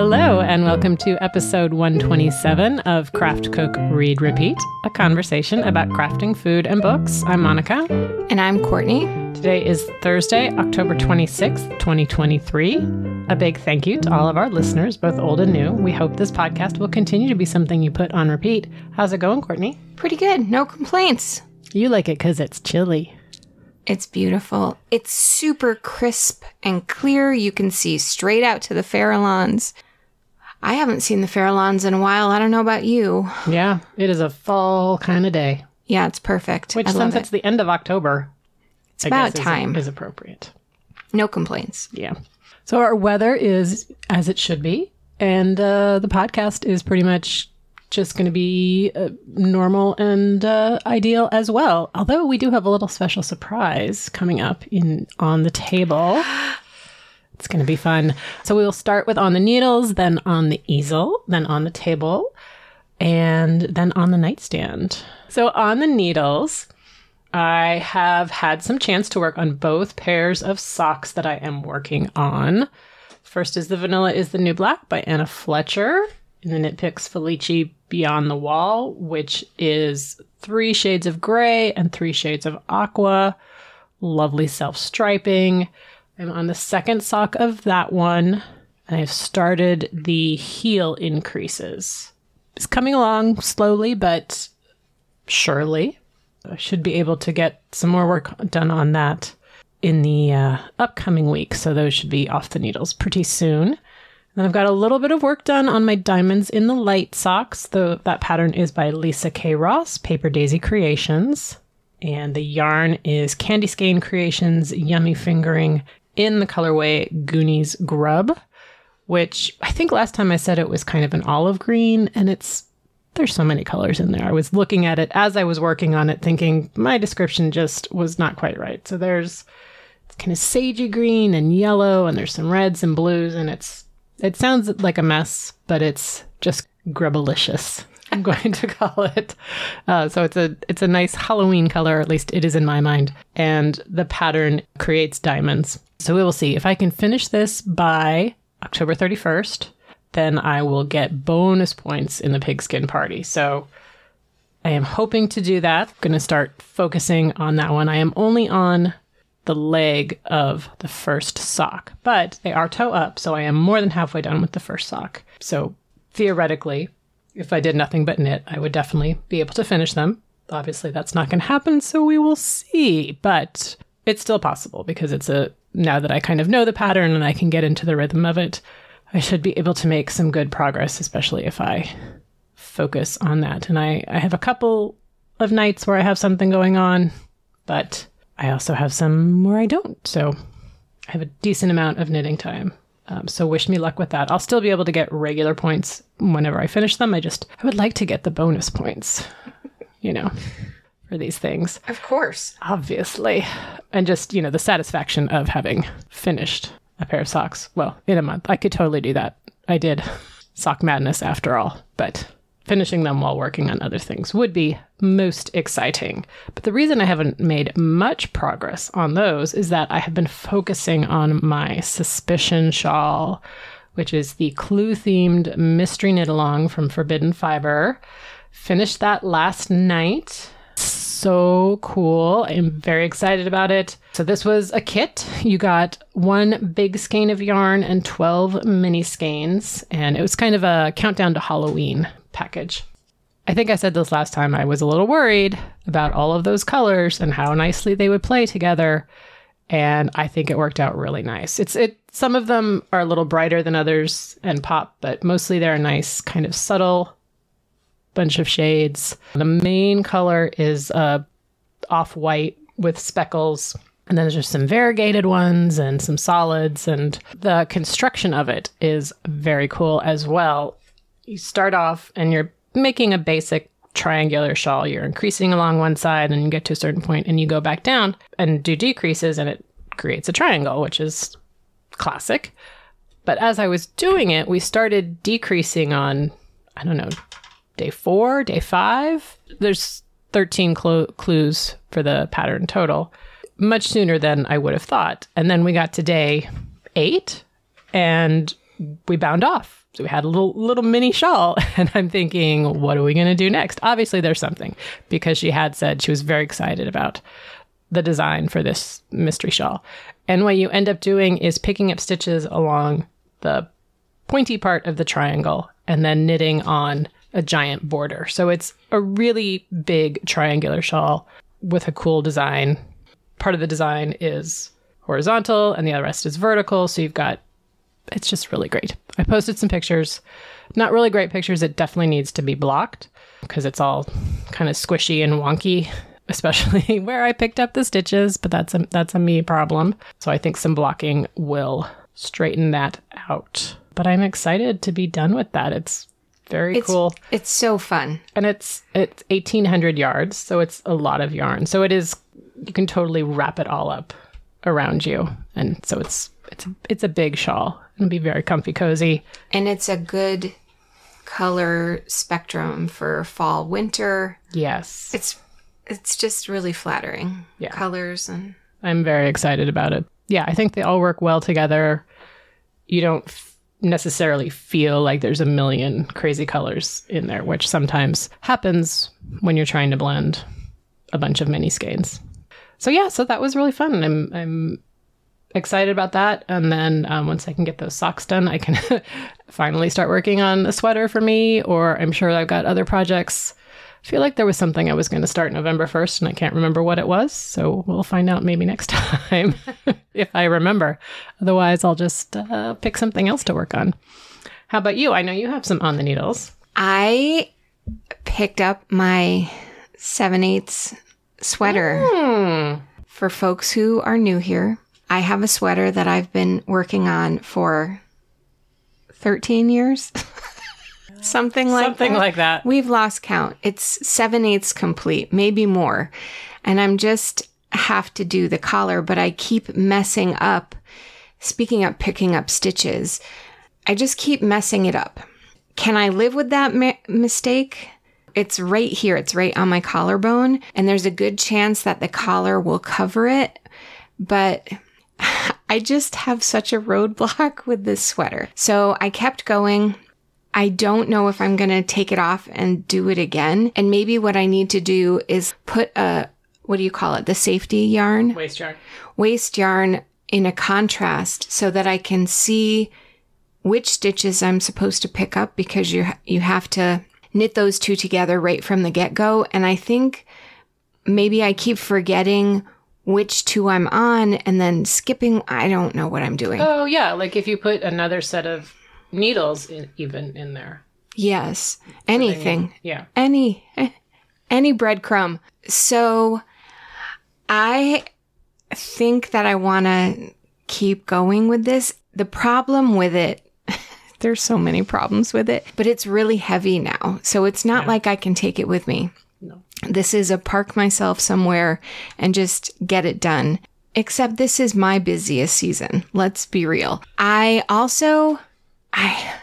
Hello, mm-hmm. and welcome to episode 127 of Craft Cook Read Repeat, a conversation about crafting food and books. I'm Monica. And I'm Courtney. Today is Thursday, October 26th, 2023. A big thank you to all of our listeners, both old and new. We hope this podcast will continue to be something you put on repeat. How's it going, Courtney? Pretty good. No complaints. You like it because it's chilly. It's beautiful. It's super crisp and clear. You can see straight out to the Farallones. I haven't seen the Farallones in a while. I don't know about you. Yeah, it is a fall kind of day. Yeah, it's perfect. Which, I since it's it. the end of October, It's I about guess is- time. is appropriate. No complaints. Yeah. So our weather is as it should be, and uh, the podcast is pretty much just going to be uh, normal and uh, ideal as well. Although we do have a little special surprise coming up in on the table. It's going to be fun. So we will start with on the needles, then on the easel, then on the table, and then on the nightstand. So on the needles, I have had some chance to work on both pairs of socks that I am working on. First is the Vanilla is the New Black by Anneh Fletcher in the Knit Picks Felici Beyond the Wall, which is three shades of gray and three shades of aqua. Lovely self striping. I'm on the second sock of that one, and I've started the heel increases. It's coming along slowly, but surely. I should be able to get some more work done on that in the uh, upcoming week. So those should be off the needles pretty soon. Then I've got a little bit of work done on my diamonds in the light socks. The, that pattern is by Lisa K. Ross, Paper Daisy Creations. And the yarn is Candy Skein Creations Yummy Fingering in the colorway Goonies Grub, which I think last time I said it was kind of an olive green, and it's there's so many colors in there. I was looking at it as I was working on it, thinking my description just was not quite right. So there's kind of sagey green and yellow, and there's some reds and blues, and it's it sounds like a mess, but it's just grubbalicious. I'm going to call it. Uh, so it's a it's a nice Halloween color, at least it is in my mind. And the pattern creates diamonds. So we will see if I can finish this by October 31st then I will get bonus points in the pigskin party. So I am hoping to do that. I'm going to start focusing on that one. I am only on the leg of the first sock, but they are toe up, so I am more than halfway done with the first sock. So theoretically, if I did nothing but knit, I would definitely be able to finish them. Obviously, that's not going to happen, so we will see, but it's still possible because it's a now that I kind of know the pattern and I can get into the rhythm of it, I should be able to make some good progress, especially if I focus on that. And I, I have a couple of nights where I have something going on, but I also have some where I don't. So I have a decent amount of knitting time. Um, so wish me luck with that. I'll still be able to get regular points whenever I finish them. I just I would like to get the bonus points, you know, for these things Of course. obviously. And just, you know, the satisfaction of having finished a pair of socks. Well, in a month. I could totally do that. I did sock madness after all, but finishing them while working on other things would be most exciting. But the reason I haven't made much progress on those is that I have been focusing on my suspicion shawl, which is the clue themed mystery knit along from Forbidden Fiber. Finished that last night so cool. I'm very excited about it. So, this was a kit. You got one big skein of yarn and 12 mini skeins, and it was kind of a countdown to Halloween package. I think I said this last time. I was a little worried about all of those colors and how nicely they would play together. And I think it worked out really nice. It's it some of them are a little brighter than others and pop, but mostly they're a nice kind of subtle bunch of shades. The main color is uh, off white with speckles. And then there's just some variegated ones and some solids. And the construction of it is very cool as well. You start off and you're making a basic triangular shawl. You're increasing along one side and you get to a certain point and you go back down and do decreases and it creates a triangle, which is classic. But as I was doing it, we started decreasing on, I don't know, day four, day five. There's 13 clo- clues for the pattern total, much sooner than I would have thought. And then we got to day eight, and we bound off. So we had a little little mini shawl, and I'm thinking, what are we going to do next? Obviously, there's something because she had said she was very excited about the design for this mystery shawl. And what you end up doing is picking up stitches along the pointy part of the triangle and then knitting on a giant border. So it's a really big triangular shawl with a cool design. Part of the design is horizontal and the other rest is vertical. So you've got, it's just really great. I posted some pictures, not really great pictures. It definitely needs to be blocked because it's all kind of squishy and wonky, especially where I picked up the stitches, but that's a, that's a me problem. So I think some blocking will straighten that out. But I'm excited to be done with that. It's very It's cool. it's so fun. And it's it's 1800 yards, so it's a lot of yarn. So it is you can totally wrap it all up around you. And so it's it's it's a big shawl. It'll be very comfy cozy. And it's a good color spectrum for fall winter. Yes. It's it's just really flattering. Yeah. Colors and I'm very excited about it. Yeah, I think they all work well together. You don't f- necessarily feel like there's a million crazy colors in there, which sometimes happens when you're trying to blend a bunch of mini skeins. So yeah, so that was really fun. I'm I'm excited about that. And then um, once I can get those socks done, I can finally start working on a sweater for me. Or I'm sure I've got other projects. I feel like there was something I was going to start November 1st and I can't remember what it was. So we'll find out maybe next time if I remember. Otherwise, I'll just uh, pick something else to work on. How about you? I know you have some on the needles. I picked up my 7 eighths sweater Hmm. for folks who are new here. I have a sweater that I've been working on for 13 years. Something like Something that. like that. We've lost count. It's seven eighths complete, maybe more. And I'm just have to do the collar, but I keep messing up. Speaking of picking up stitches, I just keep messing it up. Can I live with that mi- mistake? It's right here. It's right on my collarbone. And there's a good chance that the collar will cover it. But I just have such a roadblock with this sweater. So I kept going. I don't know if I'm going to take it off and do it again. And maybe what I need to do is put a, what do you call it? The safety yarn, Waste yarn. waste yarn in a contrast so that I can see which stitches I'm supposed to pick up because you, you have to knit those two together right from the get go. And I think maybe I keep forgetting which two I'm on and then skipping. I don't know what I'm doing. Oh, yeah. Like if you put another set of needles in, even in there. yes. Anything. Yeah. any any breadcrumb. So I think that I want to keep going with this. The problem with it there's so many problems with it, but it's really heavy now. So it's not like I can take it with me. This is a park myself somewhere and just get it done. Except this is my busiest season. Let's be real. I also I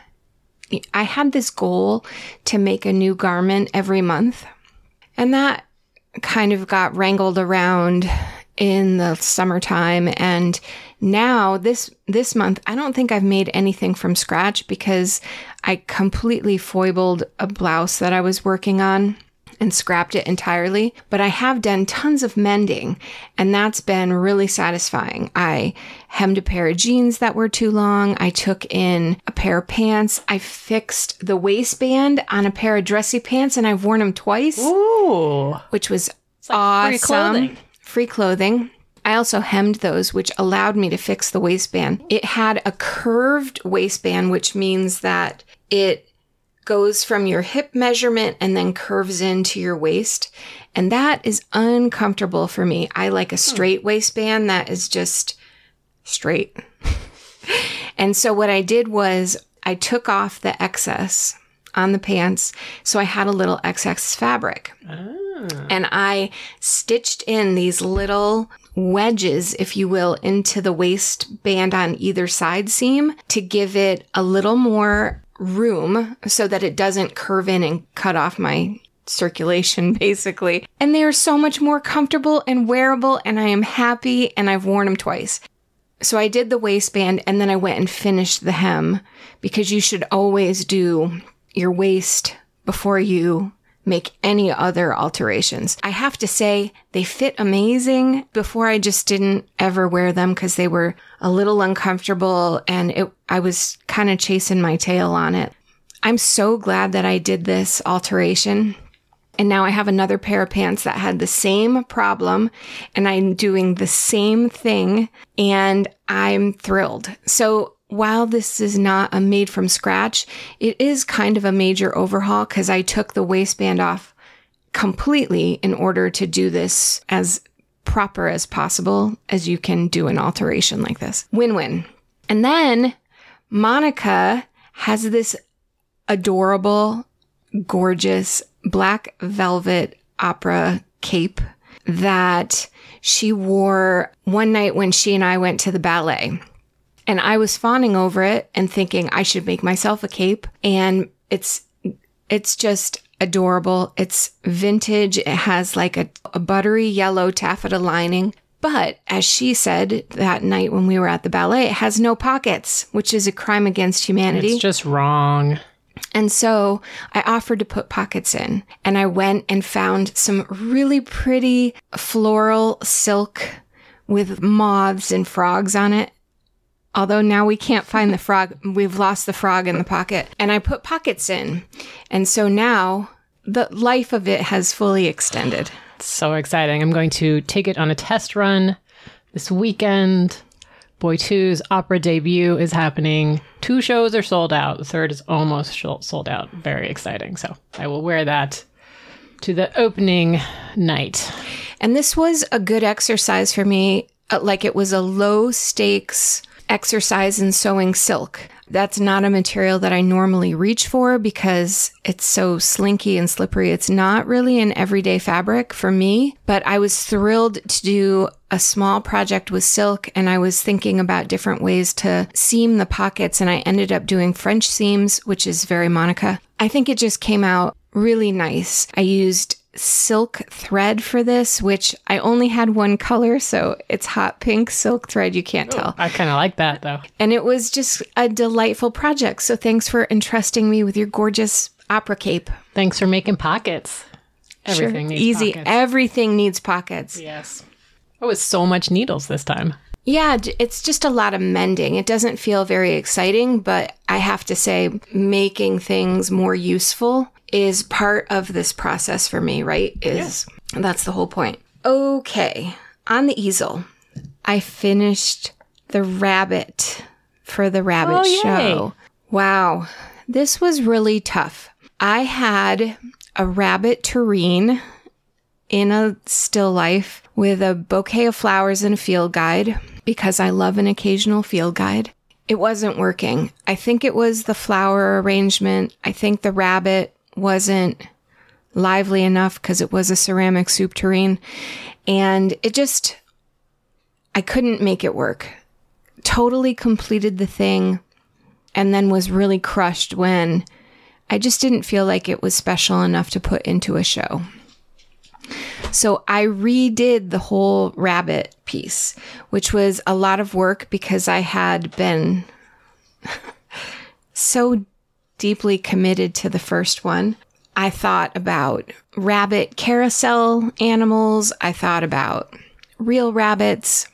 I had this goal to make a new garment every month. And that kind of got wrangled around in the summertime and now this this month I don't think I've made anything from scratch because I completely foibled a blouse that I was working on and scrapped it entirely, but I have done tons of mending and that's been really satisfying. I hemmed a pair of jeans that were too long. I took in a pair of pants. I fixed the waistband on a pair of dressy pants and I've worn them twice, Ooh. which was like awesome. free clothing. Free clothing. I also hemmed those, which allowed me to fix the waistband. It had a curved waistband, which means that it goes from your hip measurement and then curves into your waist. And that is uncomfortable for me. I like a hmm. straight waistband that is just straight. and so what I did was I took off the excess on the pants. So I had a little excess fabric. Ah. And I stitched in these little wedges, if you will, into the waistband on either side seam to give it a little more room so that it doesn't curve in and cut off my circulation basically. And they are so much more comfortable and wearable and I am happy and I've worn them twice. So I did the waistband and then I went and finished the hem because you should always do your waist before you make any other alterations. I have to say they fit amazing. Before I just didn't ever wear them because they were a little uncomfortable and it, I was kind of chasing my tail on it. I'm so glad that I did this alteration. And now I have another pair of pants that had the same problem and I'm doing the same thing and I'm thrilled. So while this is not a made from scratch, it is kind of a major overhaul because I took the waistband off completely in order to do this as proper as possible as you can do an alteration like this. Win win. And then Monica has this adorable, gorgeous black velvet opera cape that she wore one night when she and I went to the ballet. And I was fawning over it and thinking I should make myself a cape. And it's, it's just adorable. It's vintage. It has like a, a buttery yellow taffeta lining. But as she said that night when we were at the ballet, it has no pockets, which is a crime against humanity. It's just wrong. And so I offered to put pockets in and I went and found some really pretty floral silk with moths and frogs on it. Although now we can't find the frog, we've lost the frog in the pocket. And I put pockets in. And so now the life of it has fully extended. So exciting. I'm going to take it on a test run this weekend. Boy 2's opera debut is happening. Two shows are sold out. The third is almost sold out. Very exciting. So I will wear that to the opening night. And this was a good exercise for me. uh, Like it was a low stakes exercise in sewing silk. That's not a material that I normally reach for because it's so slinky and slippery. It's not really an everyday fabric for me, but I was thrilled to do a small project with silk and I was thinking about different ways to seam the pockets and I ended up doing French seams, which is very Monica. I think it just came out really nice. I used silk thread for this, which I only had one color, so it's hot pink silk thread. You can't tell. I kind of like that though. And it was just a delightful project. So thanks for entrusting me with your gorgeous opera cape. Thanks for making pockets. Everything needs Easy. pockets. Everything needs pockets. yes. Oh, it's so much needles this time. Yeah, it's just a lot of mending. It doesn't feel very exciting, but I have to say, making things more useful is part of this process for me, right? Is that's the whole point. Okay, on the easel, I finished the rabbit for the rabbit Oh, show. Wow, this was really tough. I had a rabbit tureen in a still life with a bouquet of flowers and a field guide because I love an occasional field guide. It wasn't working. I think it was the flower arrangement. I think the rabbit wasn't lively enough because it was a ceramic soup tureen. And it just, I couldn't make it work. Totally completed the thing and then was really crushed when I just didn't feel like it was special enough to put into a show. So I redid the whole rabbit piece, which was a lot of work because I had been so deeply committed to the first one. I thought about rabbit carousel animals. I thought about real rabbits.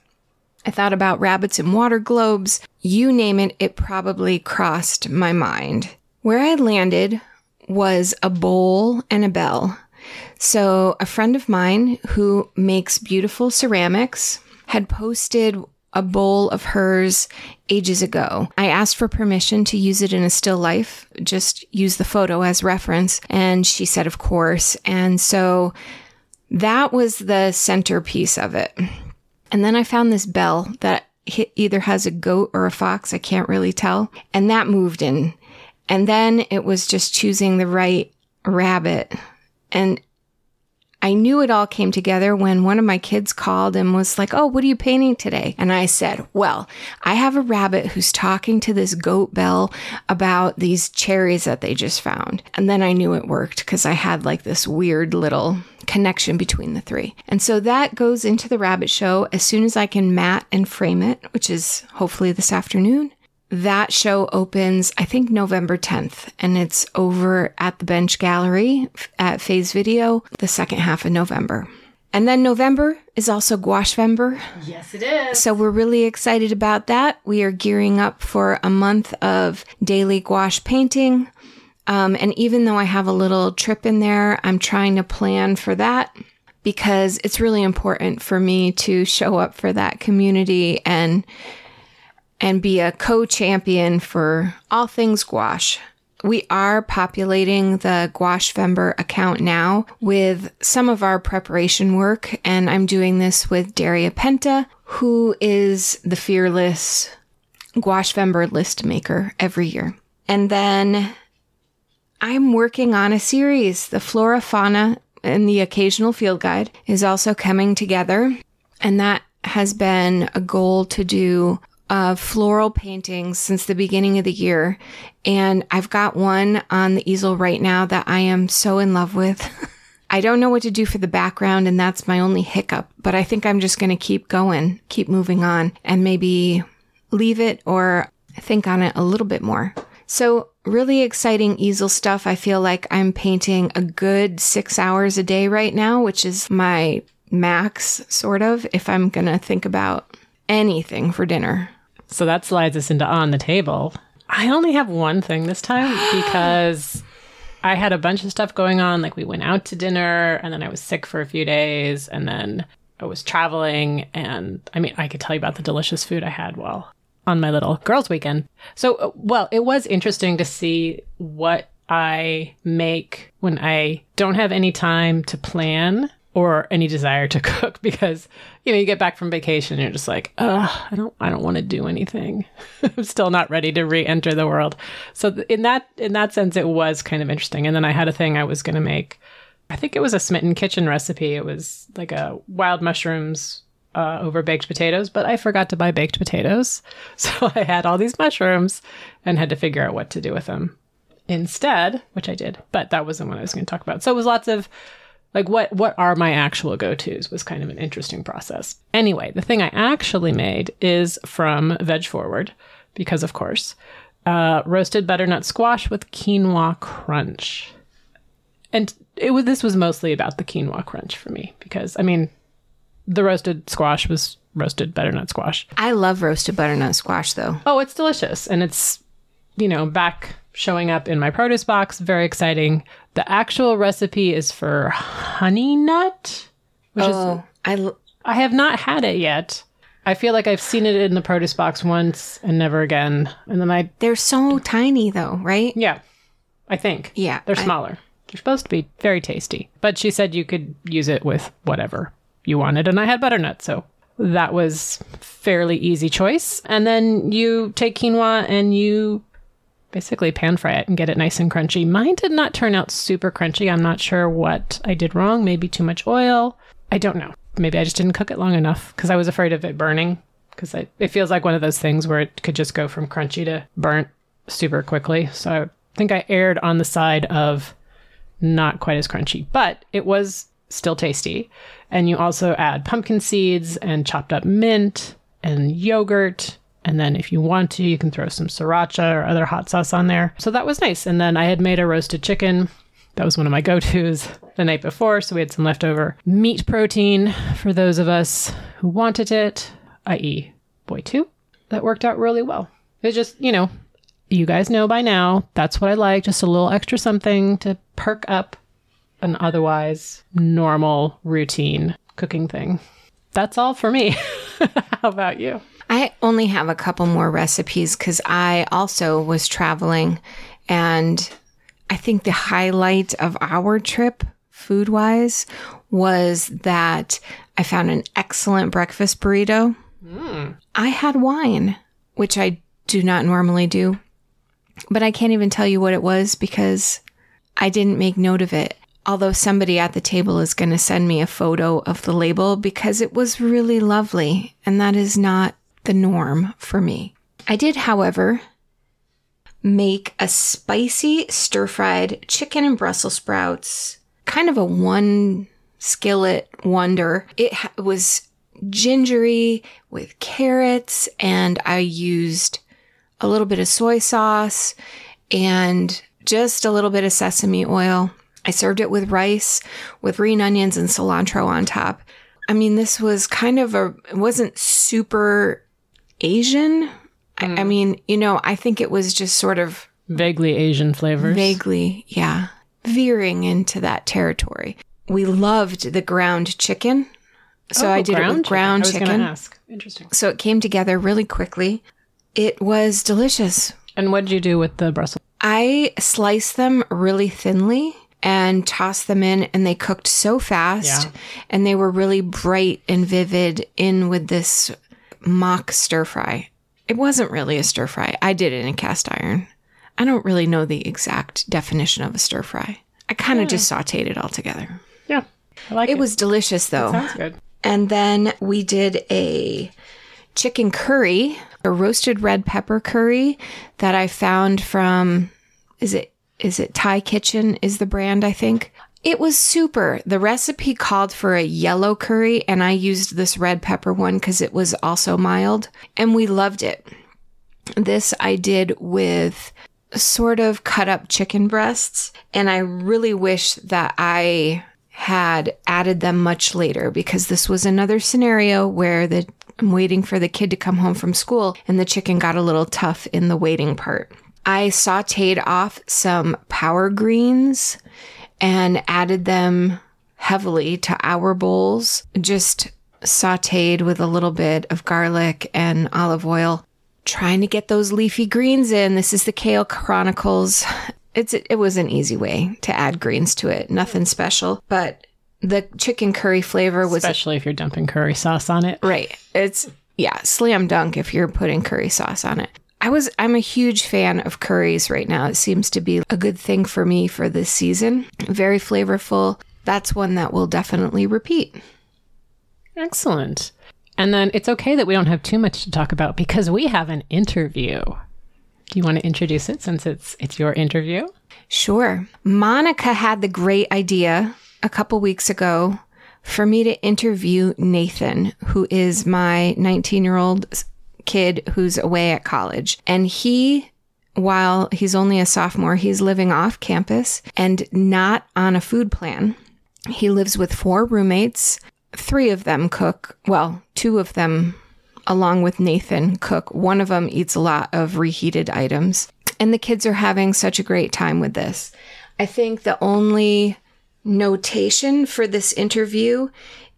I thought about rabbits in water globes. You name it, it probably crossed my mind. Where I landed was a bowl and a bell. So, a friend of mine who makes beautiful ceramics had posted a bowl of hers ages ago. I asked for permission to use it in a still life, just use the photo as reference. And she said, of course. And so that was the centerpiece of it. And then I found this bell that either has a goat or a fox. I can't really tell. And that moved in. And then it was just choosing the right rabbit. And I knew it all came together when one of my kids called and was like, Oh, what are you painting today? And I said, Well, I have a rabbit who's talking to this goat bell about these cherries that they just found. And then I knew it worked because I had like this weird little connection between the three. And so that goes into the rabbit show as soon as I can mat and frame it, which is hopefully this afternoon. That show opens, I think, November 10th, and it's over at the Bench Gallery at Phase Video the second half of November. And then November is also Gouachevember. Yes, it is. So we're really excited about that. We are gearing up for a month of daily gouache painting. Um, and even though I have a little trip in there, I'm trying to plan for that because it's really important for me to show up for that community and and be a co-champion for all things gouache. We are populating the Gouachevember account now with some of our preparation work, and I'm doing this with Daria Penta, who is the fearless Gouachevember list maker every year. And then I'm working on a series. The Flora Fauna and the occasional field guide is also coming together. And that has been a goal to do uh, floral paintings since the beginning of the year. And I've got one on the easel right now that I am so in love with. I don't know what to do for the background, and that's my only hiccup, but I think I'm just going to keep going, keep moving on, and maybe leave it or think on it a little bit more. So, really exciting easel stuff. I feel like I'm painting a good six hours a day right now, which is my max, sort of, if I'm going to think about anything for dinner. So that slides us into on the table. I only have one thing this time because I had a bunch of stuff going on. Like we went out to dinner and then I was sick for a few days and then I was traveling. And I mean, I could tell you about the delicious food I had while on my little girls' weekend. So, uh, well, it was interesting to see what I make when I don't have any time to plan or any desire to cook because you know you get back from vacation and you're just like Ugh, i don't i don't want to do anything. I'm still not ready to re-enter the world. So in that in that sense it was kind of interesting. And then i had a thing i was going to make. I think it was a smitten kitchen recipe. It was like a wild mushrooms uh, over baked potatoes but i forgot to buy baked potatoes. So i had all these mushrooms and had to figure out what to do with them instead which i did but that wasn't what i was going to talk about. So it was lots of like what what are my actual go-to's was kind of an interesting process. Anyway the thing i actually made is from veg forward because of course uh, roasted butternut squash with quinoa crunch. And it was this was mostly about the quinoa crunch for me because i mean the roasted squash was roasted butternut squash. I love roasted butternut squash though. oh it's delicious and it's you know back showing up in my produce box very exciting the actual recipe is for honey nut which is Oh, I l- I have not had it yet. I feel like I've seen it in the produce box once and never again. And then I, they're so tiny though, right? yeah, I think. Yeah, They're I- smaller. They're supposed to be very tasty. But she said you could use it with whatever you wanted. And I had butternut. So that was fairly easy choice. And then you take quinoa and you basically pan fry it and get it nice and crunchy. Mine did not turn out super crunchy. I'm not sure what I did wrong. Maybe too much oil. I don't know. Maybe I just didn't cook it long enough because I was afraid of it burning. Because it feels like one of those things where it could just go from crunchy to burnt super quickly. So I think I erred on the side of not quite as crunchy, but it was still tasty. And you also add pumpkin seeds and chopped up mint and yogurt. And then if you want to, you can throw some sriracha or other hot sauce on there. So that was nice. And then I had made a roasted chicken. That was one of my go tos the night before. So we had some leftover meat protein for those of us who wanted it, i.e., boy, two. That worked out really well. It just, you know, you guys know by now that's what I like. Just a little extra something to perk up an otherwise normal routine cooking thing. That's all for me. How about you? I only have a couple more recipes because I also was traveling. And I think the highlight of our trip, food wise, was that I found an excellent breakfast burrito. Hmm. I had wine, which I do not normally do, but I can't even tell you what it was because I didn't make note of it. Although somebody at the table is going to send me a photo of the label because it was really lovely, and that is not the norm for me. I did, however, make a spicy stir fried chicken and Brussels sprouts, kind of a one skillet wonder. It was gingery with carrots, and I used a little bit of soy sauce and just a little bit of sesame oil. I served it with rice with green onions and cilantro on top. I mean, this was kind of a, it wasn't super Asian. I, I hmm. mean, you know, I think it was just sort of Vaguely Asian flavors. vaguely, yeah, veering into that territory. We loved the ground chicken. So Oh, I did it with chicken. ground I was chicken. ask. Interesting. So it came together really quickly. It was delicious. And what did you do with the Brussels? I sliced them really thinly and tossed them in, and they cooked so fast. Yeah. And they were really bright and vivid in with this mock stir fry. It wasn't really a stir fry. I did it in cast iron. I don't really know the exact definition of a stir fry. I kind of just sauteed it all together. Yeah, I like it. It was delicious though. sounds good. And then we did a chicken curry, a roasted red pepper curry that I found from is it is it Thai Kitchen is the brand I think. It was super. The recipe called for a yellow curry and I used this red pepper one cuz it was also mild and we loved it. This I did with sort of cut up chicken breasts and I really wish that I had added them much later because this was another scenario where the I'm waiting for the kid to come home from school and the chicken got a little tough in the waiting part. I sauteed off some power greens and added them heavily to our bowls, just sauteed with a little bit of garlic and olive oil, trying to get those leafy greens in. This is the Kale Chronicles. It's it was an easy way to add greens to it. Nothing special, but the chicken curry flavor was Especially if you're dumping curry sauce on it. right. It's yeah, slam dunk if you're putting curry sauce on it. I was I'm a huge fan of curries right now. It seems to be a good thing for me for this season. Very flavorful. That's one that will definitely repeat. Excellent. And then it's okay that we don't have too much to talk about because we have an interview. Do you want to introduce it since it's it's your interview? Sure. Monica had the great idea a couple weeks ago for me to interview Nathan, who is my 19 year old kid who's away at college. And he, while he's only a sophomore, he's living off campus and not on a food plan. He lives with four roommates. Three of them cook. Well, two of them, along with Nathan, cook. One of them eats a lot of reheated items. And the kids are having such a great time with this. I think the only notation for this interview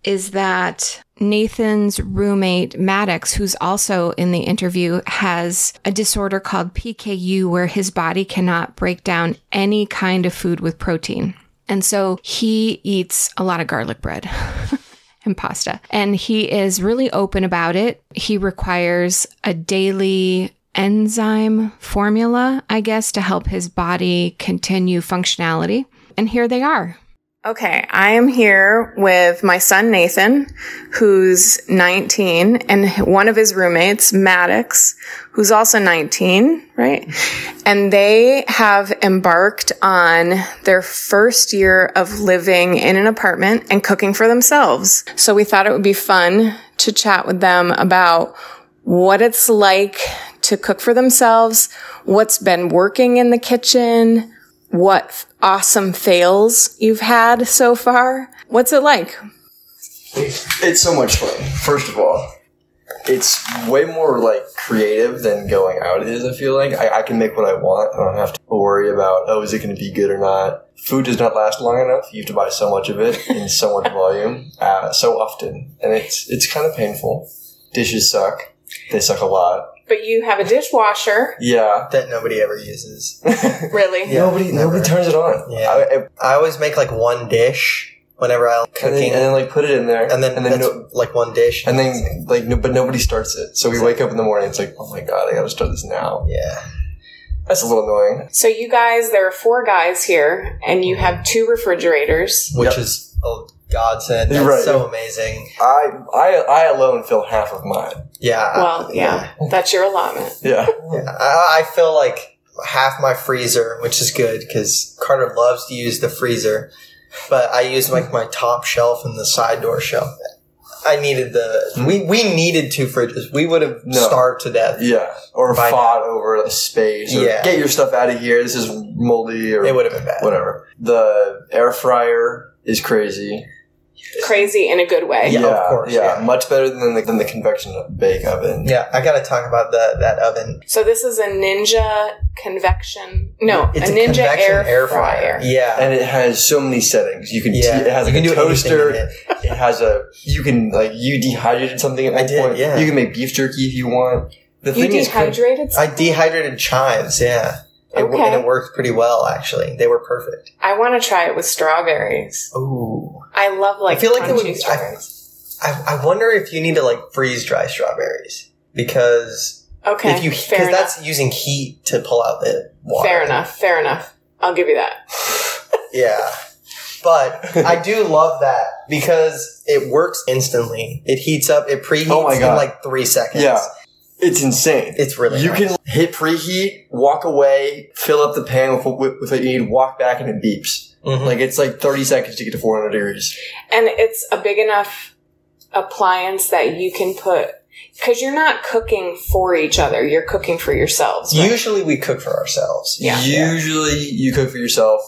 is that Nathan's roommate, Maddox, who's also in the interview, has a disorder called PKU where his body cannot break down any kind of food with protein. And so he eats a lot of garlic bread. and pasta. And he is really open about it. He requires a daily enzyme formula, I guess, to help his body continue functionality. And here they are. Okay, I am here with my son Nathan, who's 19, and one of his roommates, Maddox, who's also 19, right? And they have embarked on their first year of living in an apartment and cooking for themselves. So we thought it would be fun to chat with them about what it's like to cook for themselves, what's been working in the kitchen, what awesome fails you've had so far. What's it like? It's so much fun. First of all, it's way more like creative than going out is. I feel like I, I can make what I want. I don't have to worry about oh, is it going to be good or not. Food does not last long enough. You have to buy so much of it in so much volume, uh, so often, and it's it's kind of painful. Dishes suck. They suck a lot. But you have a dishwasher. Yeah. that nobody ever uses. Really? Yeah, nobody never. nobody turns it on. Yeah. I, I, I always make like one dish whenever I'm and, then, cooking, and then like put it in there, and then, and then that's no, like one dish, and then like no, but nobody starts it. So we wake up in the morning. It's like oh my god, I got to start this now. yeah, That's a little annoying. So you guys, there are four guys here, and you have two refrigerators. which Yep. is oh, a godsend. That's Right. so amazing. I I I alone fill half of mine. Yeah, Well, yeah, that's your allotment. Yeah. yeah. I, I feel like half my freezer, which is good because Carter loves to use the freezer. but I use like my top shelf and the side door shelf. I needed the we hmm. we needed two fridges. We would have No. starved to death. Yeah, or By fought over a space. Or Yeah. get your stuff out of here. This is moldy, or It would have been bad. whatever. The air fryer is crazy. Crazy in a good way. Yeah, of course, Yeah, yeah. much better than the, than the convection bake oven. Yeah, I got to talk about that that oven. So this is a Ninja convection. No, It's a a, Ninja convection air, fryer. Yeah, And it has so many settings. You can yeah. t- it has you like can a do toaster. in it. It has a you can like you dehydrated something at I one did, point. yeah. You can make beef jerky if you want. The You thing is, dehydrated? I dehydrated chives. Yeah, It Okay. and it worked pretty well actually. They were perfect. I want to try it with strawberries. Ooh, I love like I feel like it crunchy would- I- strawberries. I, I wonder if you need to like freeze dry strawberries because okay, if you fair because that's using heat to pull out the water. fair enough. Fair enough. I'll give you that. Yeah. But I do love that because it works instantly. It heats up, it preheats Oh in like three seconds. Yeah. It's insane. It's really you nice. can hit preheat, walk away, fill up the pan with, with, with what you need, walk back, and it beeps. Mhm. Like it's like thirty seconds to get to four hundred degrees. And it's a big enough appliance that you can put because you're not cooking for each other. You're cooking for yourselves. right? Usually we cook for ourselves. Yeah. Usually you cook for yourself,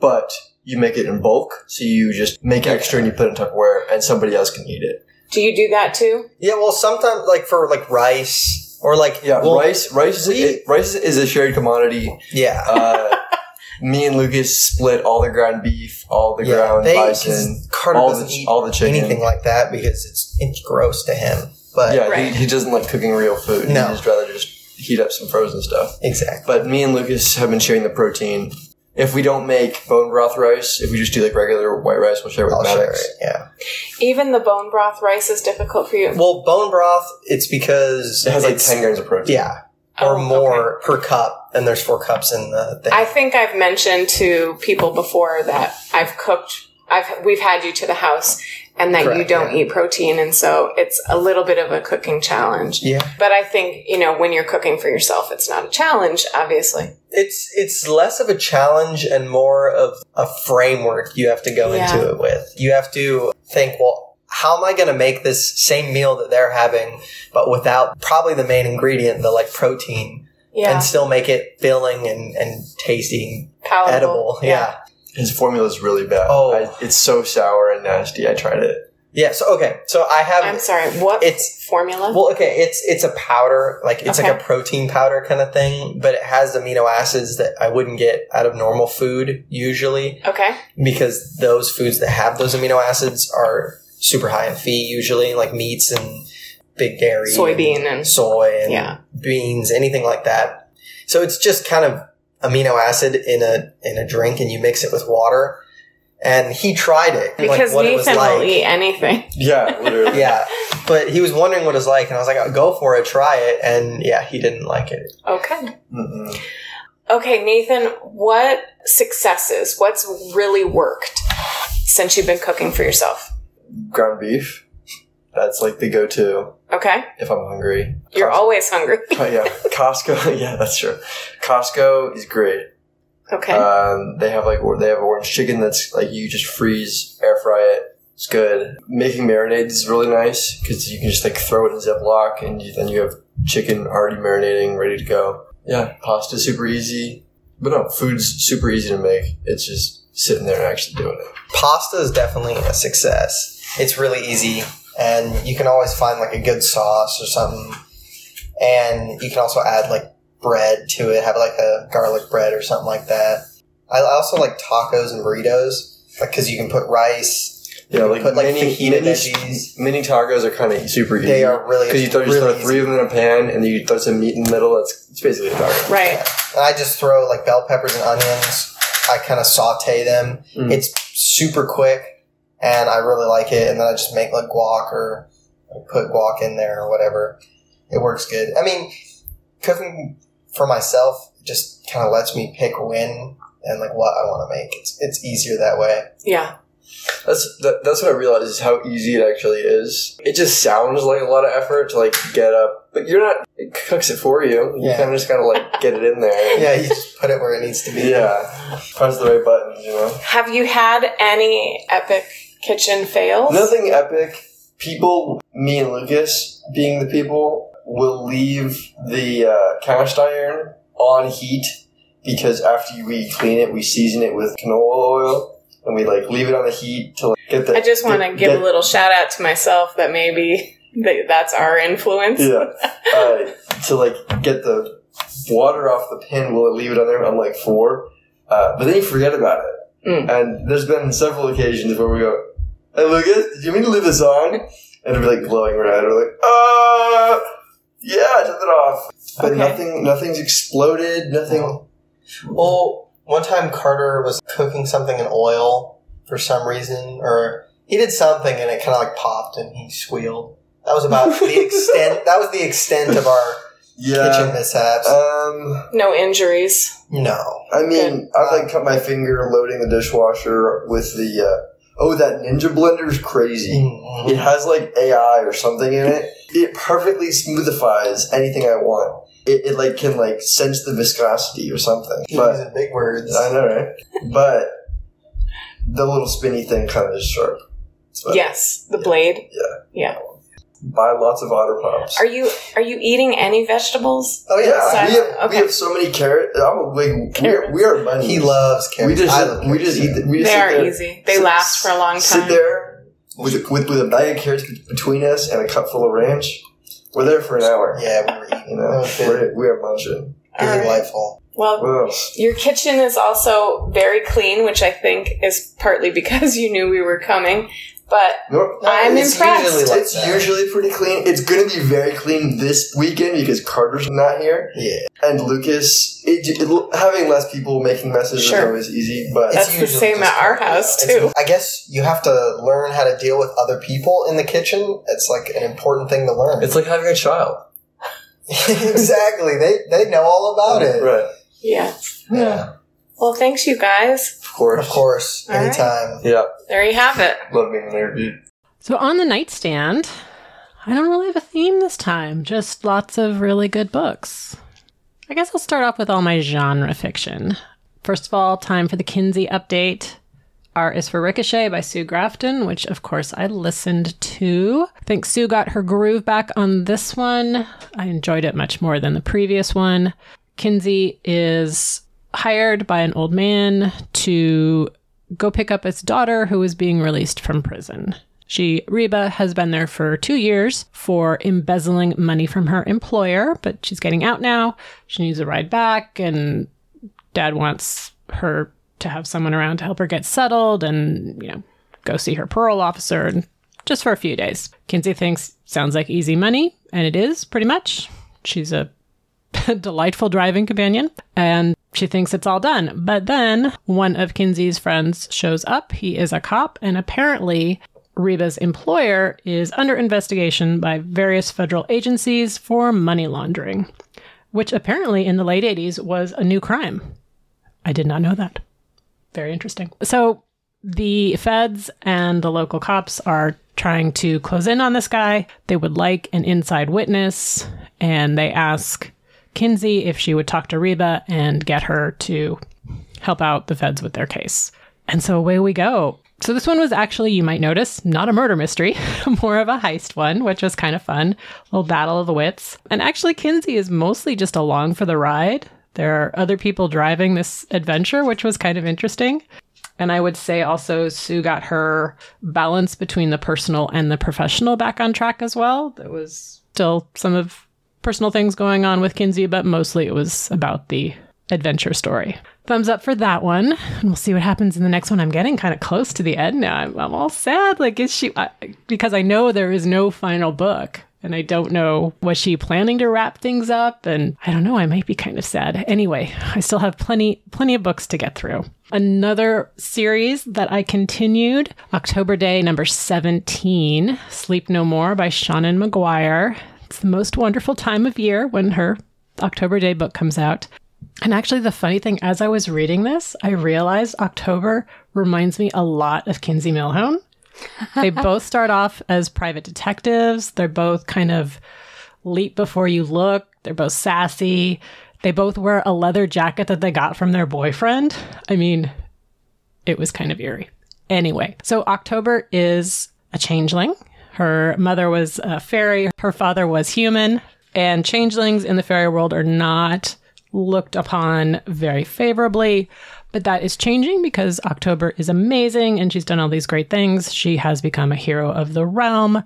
but you make it in bulk, so you just make extra and you put it in Tupperware, and somebody else can eat it. Do you do that too? Yeah, well sometimes like for like rice or like Yeah, well, rice. Rice is we- it, rice is a shared commodity. Yeah. Uh, me and Lucas split all the ground beef, all the yeah. ground They, bison, 'cause Carter all doesn't the eat all the chicken. anything like that because it's it's gross to him. But yeah, Right. he, he doesn't like cooking real food. No. He'd just rather just heat up some frozen stuff. exactly. But me and Lucas have been sharing the protein. If we don't make bone broth rice, if we just do like regular white rice, we'll share it with I'll share Maddox. it. Yeah. Even the bone broth rice is difficult for you. Well, bone broth, it's because It has like it's, ten grams of protein. yeah, or Oh, more per cup, and there's four cups in the thing. I think I've mentioned to people before that I've cooked. I've we've had you to the house, and that you don't yeah. eat protein, and so it's a little bit of a cooking challenge. yeah, But I think you know when you're cooking for yourself, it's not a challenge. Obviously, it's it's less of a challenge and more of a framework you have to go Yeah. into it with. You have to think, well, how am I going to make this same meal that they're having, but without probably the main ingredient, the like protein, yeah, and still make it filling and and tasty, palatable. edible. Yeah. His formula is really bad. Oh. I, it's so sour and nasty. I tried it. yeah. So okay, so I have I'm sorry. What It's- formula? Well, okay, it's it's a powder, like it's like a protein powder kind of thing, but it has amino acids that I wouldn't get out of normal food usually okay, because those foods that have those amino acids are super high in Phe usually, like meats and big dairy, soybean and and soy and Yeah. beans, anything like that. So it's just kind of amino acid in a in a drink, and you mix it with water. And he tried it, like, because what it was Nathan like. will eat anything. Yeah, literally. Yeah, but he was wondering what it's like, and I was like, oh, "Go for it, try it." And yeah, he didn't like it. Okay. Mm-mm. Okay, Nathan, what successes? What's really worked since you've been cooking for yourself? Ground beef. That's like the go-to Okay, if I'm hungry. you're Cos- always hungry. Oh, yeah, Costco. Yeah, that's true. Costco is great. Okay, Um, they have like or- they have orange chicken that's like you just freeze, air fry it. It's good. Making marinades is really nice because you can just like throw it in Ziploc and you, then you have chicken already marinating, ready to go. Yeah, pasta's super easy. But no, food's super easy to make. It's just sitting there and actually doing it. Pasta is definitely a success. It's really easy, and you can always find like a good sauce or something. And you can also add like bread to it, have like a garlic bread or something like that. I also like tacos and burritos, like because you can put rice. Yeah, you like, put like mini, fajita mini, veggies. mini tacos are kind of super easy. They are really because you throw, just really throw three of them in a pan and then you throw some meat in the middle. It's, it's basically a taco. right. And I just throw like bell peppers and onions. I kind of saute them. Mm. It's super quick, and I really like it. And then I just make like guac or put guac in there or whatever. It works good. I mean, cooking for myself just kind of lets me pick when and like what I want to make. It's it's easier that way. Yeah. That's that, that's what I realized is how easy it actually is. It just sounds like a lot of effort to like get up, but you're not. It cooks it for you. You Yeah. kind of just gotta like get it in there. Yeah, you just put it where it needs to be. Yeah. Press the right buttons. You know. Have you had any epic kitchen fails? Nothing epic. People, me and Lucas, being the people, will leave the uh, cast iron on heat because after we clean it, we season it with canola oil and we like leave it on the heat to like, get the. I just want to give get- a little shout out to myself that maybe that that's our influence. Yeah, uh, to like get the water off the pin, we'll leave it on there on like four, uh, but then you forget about it. Mm. And there's been several occasions where we go, "Hey Lucas, did you mean to leave this on?" And it'll be like glowing red. We're like, "Uh, yeah, I took it off." But Okay. nothing, nothing's exploded. Nothing. Well, one time Carter was cooking something in oil for some reason, or he did something and it kind of like popped and he squealed. That was about the extent. That was the extent of our kitchen mishaps. Um, No injuries. no. I mean, I've like cut my finger loading the dishwasher with the. Uh, oh, that Ninja blender is crazy. Mhm. It has like AI or something in it. It perfectly smoothifies anything I want. It, it like can like sense the viscosity or something. You're But using big words. I know, right? But the little spinny thing kind of is sharp. But Yes, the blade. Yeah. Yeah. Buy lots of otter pops. Are you are you eating any vegetables? Oh yeah, yeah, we have, we have so many carrots. I'm like, we are, we are money. he loves carrots. We just I love we just eat. too. The, we just They are there, easy. They sit- last for a long time. Sit time. there with with with a bag of carrots between us and a cup full of ranch. We're there for an hour. Yeah, we were eating. You That know, was we're, we are munching. All right. delightful. Well, What your kitchen is also very clean, which I think is partly because you knew we were coming. But No, I'm it's impressed. Usually like It's that. usually pretty clean. It's going to be very clean this weekend because Carter's not here. yeah. And Lucas, it, it, having less people making messes Sure. is always easy, but That's It's the usually same at our house, It's- too. I guess you have to learn how to deal with other people in the kitchen. It's like an important thing to learn. it's like having a child. exactly. They they know all about it. Right. yeah. Yeah. Well, thanks you guys. Of course. Of course. All right. Anytime. Yeah. There you have it. Love being interviewed. So on the nightstand, I don't really have a theme this time, just lots of really good books. I guess I'll start off with all my genre fiction. First of all, time for the Kinsey update. R is for Ricochet by Sue Grafton, which of course I listened to. I think Sue got her groove back on this one. I enjoyed it much more than the previous one. Kinsey is hired by an old man to go pick up his daughter who is being released from prison. She, Reba, has been there for two years for embezzling money from her employer, but she's getting out now. She needs a ride back, and dad wants her to have someone around to help her get settled and, you know, go see her parole officer and just for a few days. Kinsey thinks sounds like easy money, and it is pretty much. She's a delightful driving companion, and she thinks it's all done. But then one of Kinsey's friends shows up. He is a cop, and apparently Reba's employer is under investigation by various federal agencies for money laundering, which apparently in the late 80s was a new crime. I did not know that. Very interesting. So the feds and the local cops are trying to close in on this guy. They would like an inside witness, and they ask Kinsey if she would talk to Reba and get her to help out the feds with their case. And so away we go. So this one was actually, you might notice, not a murder mystery, more of a heist one, which was kind of fun. little battle of the wits. And actually, Kinsey is mostly just along for the ride. There are other people driving this adventure, which was kind of interesting. And I would say also Sue got her balance between the personal and the professional back on track as well. There was still some of personal things going on with Kinsey, but mostly it was about the adventure story. Thumbs up for that one. And we'll see what happens in the next one. I'm getting kind of close to the end now. I'm, I'm all sad. Like, is she, I, because I know there is no final book. And I don't know, was she planning to wrap things up? And I don't know, I might be kind of sad. Anyway, I still have plenty, plenty of books to get through. Another series that I continued, October Daye number 17, Sleep No More by Seanan McGuire. It's the most wonderful time of year when her October Daye book comes out. And actually, the funny thing, as I was reading this, I realized October reminds me a lot of Kinsey Millhone. They both start off as private detectives. They're both kind of leap before you look. They're both sassy. They both wear a leather jacket that they got from their boyfriend. I mean, it was kind of eerie. Anyway, so October is a changeling. Her mother was a fairy, her father was human, and changelings in the fairy world are not looked upon very favorably. But that is changing because October is amazing and she's done all these great things. She has become a hero of the realm.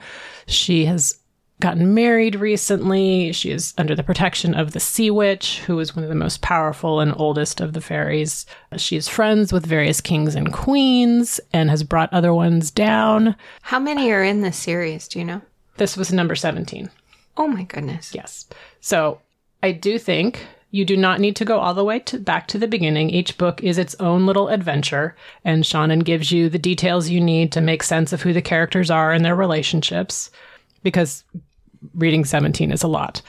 She has gotten married recently. She is under the protection of the Sea Witch, who is one of the most powerful and oldest of the fairies. She is friends with various kings and queens and has brought other ones down. How many are in this series? Do you know? This was number 17. Oh my goodness. Yes. So I do think you do not need to go all the way to back to the beginning. Each book is its own little adventure, and Seanan gives you the details you need to make sense of who the characters are and their relationships. Because reading 17 is a lot.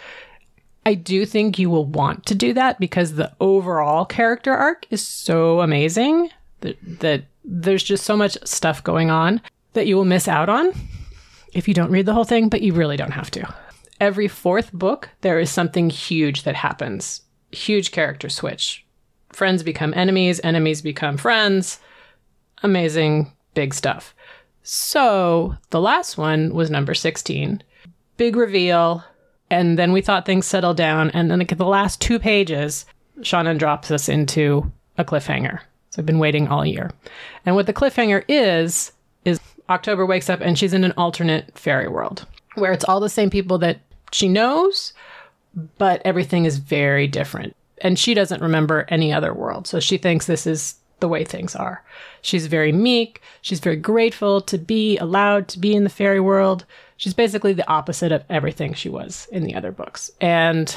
I do think you will want to do that because the overall character arc is so amazing that, that there's just so much stuff going on that you will miss out on if you don't read the whole thing, but you really don't have to. Every fourth book, there is something huge that happens. Huge character switch. Friends become enemies, enemies become friends. Amazing, big stuff. So the last one was number 16 big reveal. And then we thought things settled down. And then like, the last two pages, Seanan drops us into a cliffhanger. So I've been waiting all year. And what the cliffhanger is, is October wakes up and she's in an alternate fairy world where it's all the same people that she knows, but everything is very different. And she doesn't remember any other world. So she thinks this is the way things are. She's very meek. She's very grateful to be allowed to be in the fairy world. She's basically the opposite of everything she was in the other books. And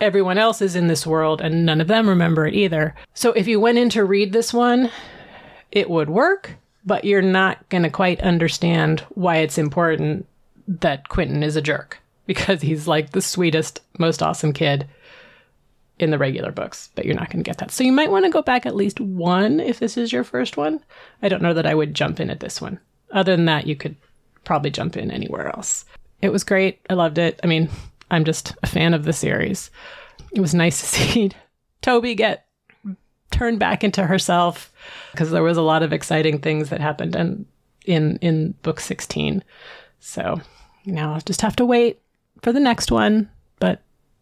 everyone else is in this world and none of them remember it either. So if you went in to read this one, it would work, but you're not going to quite understand why it's important that Quentin is a jerk because he's like the sweetest, most awesome kid in the regular books, but you're not going to get that. So you might want to go back at least one if this is your first one. I don't know that I would jump in at this one. Other than that, you could probably jump in anywhere else. It was great. I loved it. I mean, I'm just a fan of the series. It was nice to see Toby get turned back into herself because there was a lot of exciting things that happened in in in book 16. So now I'll just have to wait for the next one,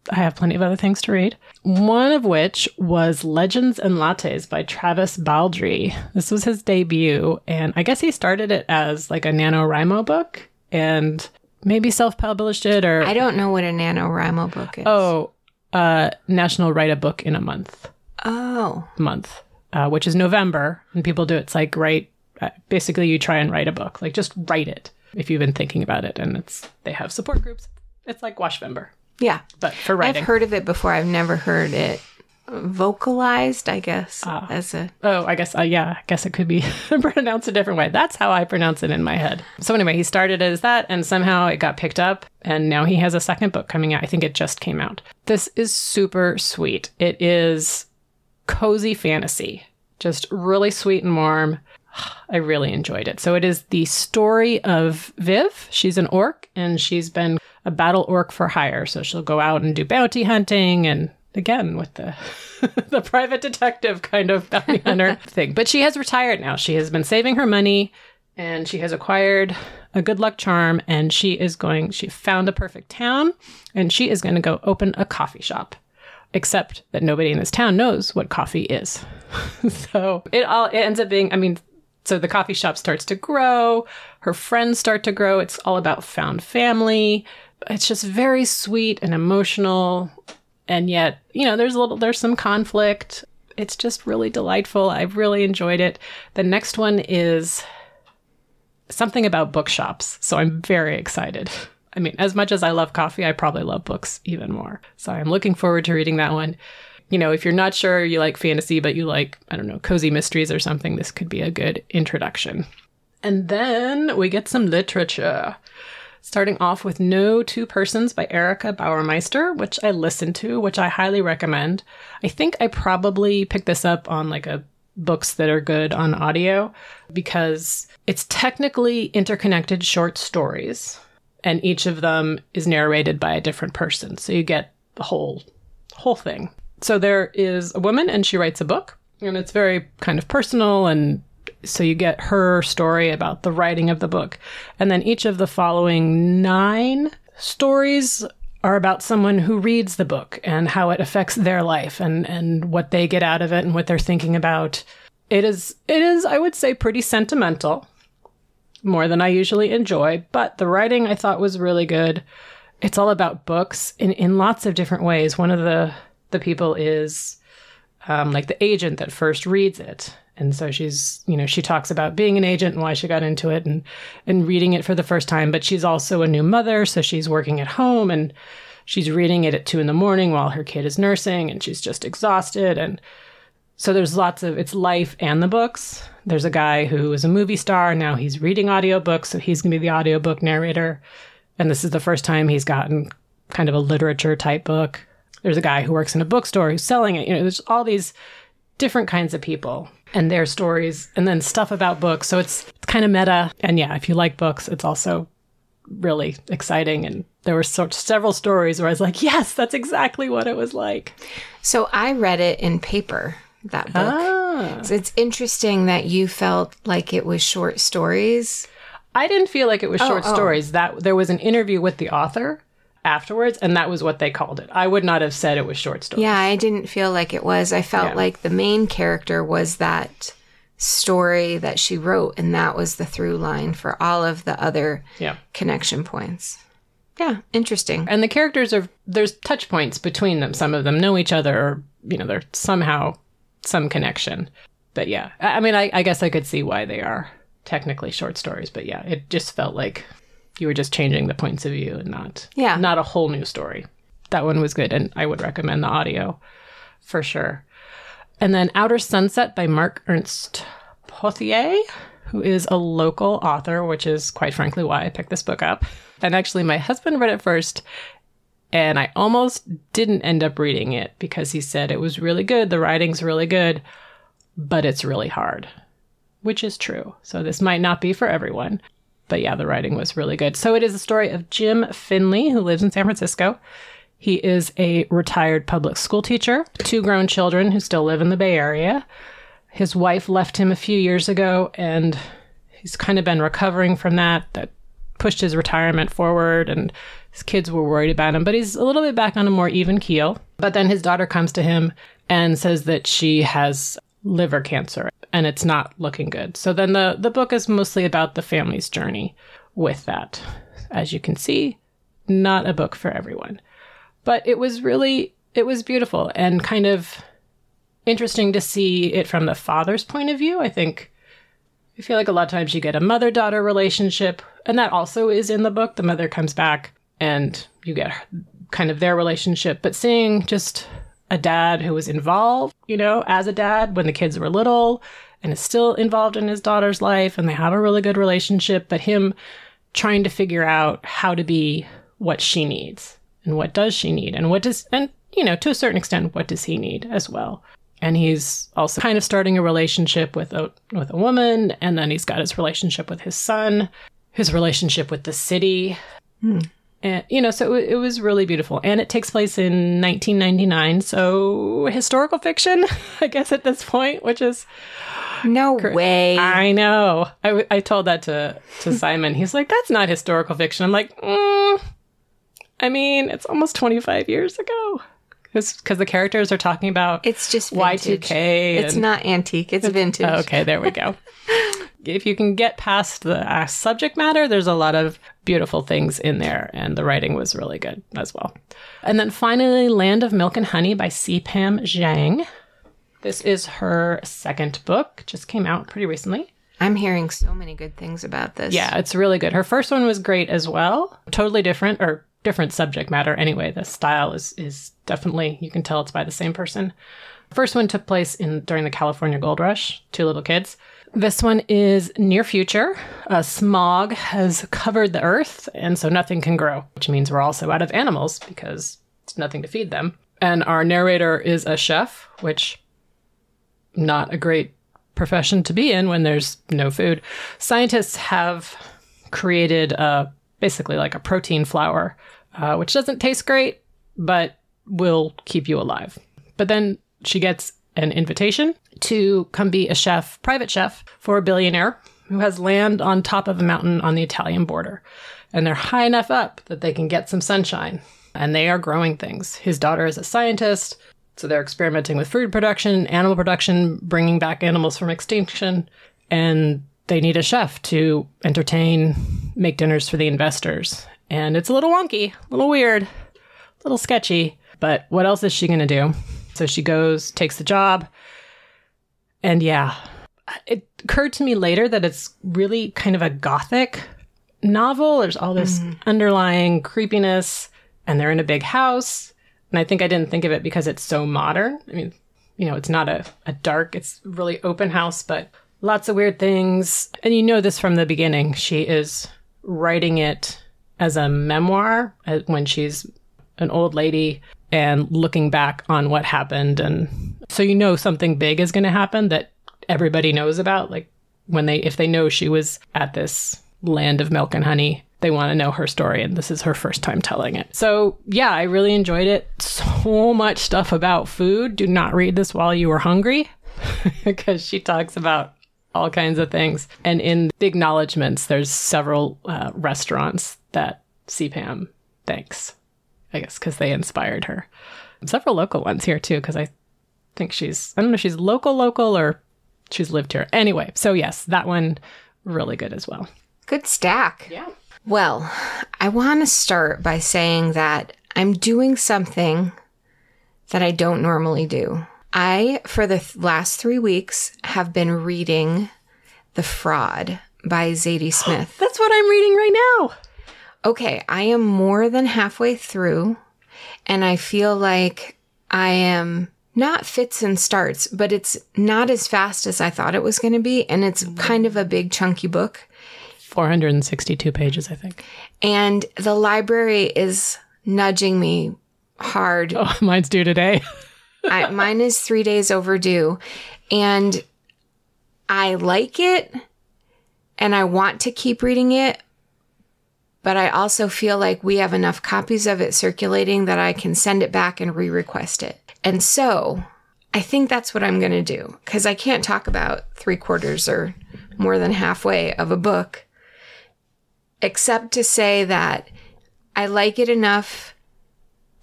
I have plenty of other things to read. One of which was Legends and Lattes by Travis Baldree. This was his debut, and I guess he started it as like a NaNoWriMo book and maybe self published it or. I don't know what a NaNoWriMo book is. Oh, uh, National Write a Book in a Month. Oh. Month, uh, which is November, and people do it's like write. Uh, basically, you try and write a book, like just write it if you've been thinking about it, and it's they have support groups. It's like Gouachevember Yeah. but for writing. I've heard of it before. I've never heard it vocalized, I guess, Ah. as a. Oh, I guess, uh, yeah, I guess it could be pronounced a different way. That's how I pronounce it in my head. So, anyway, he started as that, and somehow it got picked up, and now he has a second book coming out. I think it just came out. This is super sweet. It is cozy fantasy, just really sweet and warm. I really enjoyed it. So, it is the story of Viv. She's an orc, and she's been a battle orc for hire. So, she'll go out and do bounty hunting and again with the the private detective kind of bounty hunter thing. But she has retired now. She has been saving her money and she has acquired a good luck charm and she is going she found a perfect town and she is going to go open a coffee shop. Except that nobody in this town knows what coffee is. so it all it ends up being I mean so the coffee shop starts to grow, her friends start to grow. It's all about found family. It's just very sweet and emotional. And yet you know there's a little there's some conflict. It's just really delightful. I've really enjoyed it. The next one is something about bookshops. So i'm very excited. I mean as much as i love coffee i probably love books even more. So i'm looking forward to reading that one. You know if you're not sure you like fantasy but you like i don't know cozy mysteries or something this could be a good introduction. And then we get some literature starting off with No Two Persons by Erica Bauermeister, which I listened to, which I highly recommend. I think I probably picked this up on like a books that are good on audio because it's technically interconnected short stories and each of them is narrated by a different person. So you get the whole whole thing. So there is a woman and she writes a book and it's very kind of personal and so you get her story about the writing of the book. And then each of the following 9 stories are about someone who reads the book and how it affects their life and and what they get out of it and what they're thinking about. It is it is I would say pretty sentimental more than I usually enjoy, but the writing I thought was really good. It's all about books in, in lots of different ways. One of the the people is um, like the agent that first reads it. And so she's, you know, she talks about being an agent and why she got into it and and reading it for the first time. But she's also a new mother, so she's working at home and she's reading it at two in the morning while her kid is nursing, and she's just exhausted. And so there's lots of it's life and the books. There's a guy who is a movie star now. He's reading audiobooks, so he's gonna be the audiobook narrator. And this is the first time he's gotten kind of a literature type book. There's a guy who works in a bookstore who's selling it. You know, there's all these different kinds of people and their stories and then stuff about books. So it's, it's kind of meta. And yeah, if you like books, it's also really exciting. And there were so, several stories where I was like, yes, that's exactly what it was like. So I read it in paper, that book. Ah. So it's interesting that you felt like it was short stories. I didn't feel like it was short oh. stories. That there was an interview with the author afterwards, and that was what they called it. I would not have said it was short stories. Yeah, I didn't feel like it was. I felt Yeah. like the main character was that story that she wrote, and that was the through line for all of the other Yeah. connection points. Yeah, interesting. And the characters are there's touch points between them. Some of them know each other, or you know, there's somehow some connection. But yeah, I I mean, I, I guess I could see why they are technically short stories. But yeah, it just felt like you were just changing the points of view and not Yeah. not a whole new story. That one was good, and I would recommend the audio for sure. And then Outer Sunset by Mark Ernest Pothier, who is a local author, which is quite frankly why I picked this book up. And actually, my husband read it first, and I almost didn't end up reading it because he said it was really good, the writing's really good, but it's really hard, which is true. So this might not be for everyone. But yeah, the writing was really good. So it is a story of Jim Finley, who lives in San Francisco. He is a retired public school teacher, two grown children who still live in the Bay Area. His wife left him a few years ago, and he's kind of been recovering from that. That pushed his retirement forward, and his kids were worried about him. But he's a little bit back on a more even keel. But then his daughter comes to him and says that she has liver cancer and it's not looking good. So then the, the book is mostly about the family's journey with that. As you can see, not a book for everyone. But it was really, it was beautiful and kind of interesting to see it from the father's point of view. I think, I feel like a lot of times you get a mother daughter relationship, and that also is in the book. The mother comes back and you get kind of their relationship, but seeing just a dad who was involved, you know, as a dad when the kids were little and is still involved in his daughter's life and they have a really good relationship, but him trying to figure out how to be what she needs and what does she need and what does and you know, to a certain extent what does he need as well. And he's also kind of starting a relationship with a with a woman and then he's got his relationship with his son, his relationship with the city. Hmm. And, you know, so it, it was really beautiful. And it takes place in 1999. So historical fiction, I guess, at this point, which is, No way. I know. I, w- I told that to, to Simon. He's like, that's not historical fiction. I'm like, mm, I mean, it's almost 25 years ago. Because the characters are talking about it's just vintage. Y2K. It's and- not antique. It's vintage. Oh, okay, there we go. if you can get past the uh, subject matter, there's a lot of beautiful things in there, and the writing was really good as well. And then finally, Land of Milk and Honey by C. Pam Zhang. This is her second book, just came out pretty recently. I'm hearing so many good things about this. Yeah, it's really good. Her first one was great as well. Totally different or different subject matter anyway. The style is is definitely you can tell it's by the same person. First one took place in during the California Gold Rush, two little kids. This one is near future. Uh, smog has covered the earth, and so nothing can grow, which means we're also out of animals because it's nothing to feed them. And our narrator is a chef, which not a great profession to be in when there's no food. Scientists have created uh, basically like a protein flour, uh, which doesn't taste great, but will keep you alive. But then she gets an invitation to come be a chef, private chef for a billionaire who has land on top of a mountain on the Italian border. And they're high enough up that they can get some sunshine. And they are growing things. His daughter is a scientist. So they're experimenting with food production, animal production, bringing back animals from extinction. And they need a chef to entertain, make dinners for the investors. And it's a little wonky, a little weird, a little sketchy. But what else is she going to do? So she goes, takes the job. And yeah, it occurred to me later that it's really kind of a gothic novel. There's all this mm-hmm. underlying creepiness, and they're in a big house. And I think I didn't think of it because it's so modern. I mean, you know, it's not a, a dark, it's really open house, but lots of weird things. And you know this from the beginning. She is writing it as a memoir uh, when she's an old lady and looking back on what happened. And so you know something big is going to happen that everybody knows about. Like when they, if they know she was at this land of milk and honey, they want to know her story. And this is her first time telling it. So yeah, I really enjoyed it. So much stuff about food. Do not read this while you are hungry because she talks about all kinds of things. And in the acknowledgments, there's several uh, restaurants that C. Pam thanks, I guess, because they inspired her. Several local ones here too, because I think she's, I don't know if she's local, local, or she's lived here. Anyway, so yes, that one really good as well. Good stack. Yeah. Well, I want to start by saying that I'm doing something that I don't normally do. I, for the th- last three weeks, have been reading The Fraud by Zadie Smith. That's what I'm reading right now. Okay, I am more than halfway through, and I feel like I am not fits and starts, but it's not as fast as I thought it was going to be, and it's mm-hmm. kind of a big chunky book. 462 pages, I think. And the library is nudging me hard. Oh, mine's due today. I, mine is three days overdue, and I like it, and I want to keep reading it. But I also feel like we have enough copies of it circulating that I can send it back and re request it. And so I think that's what I'm going to do because I can't talk about three quarters or more than halfway of a book except to say that I like it enough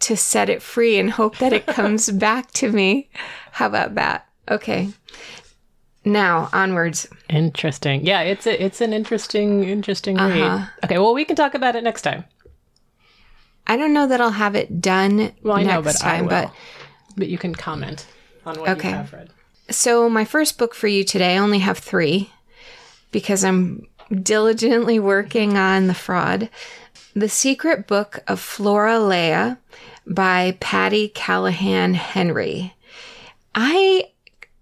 to set it free and hope that it comes back to me. How about that? Okay. Now, onwards. Interesting. Yeah, it's a, it's an interesting interesting read. Uh-huh. Okay, well we can talk about it next time. I don't know that I'll have it done Well, I next know, but time, but but you can comment on what Okay. you have read. So, my first book for you today, I only have three because I'm diligently working on The Fraud. The Secret Book of Flora Lea by Patti Callahan Henry. I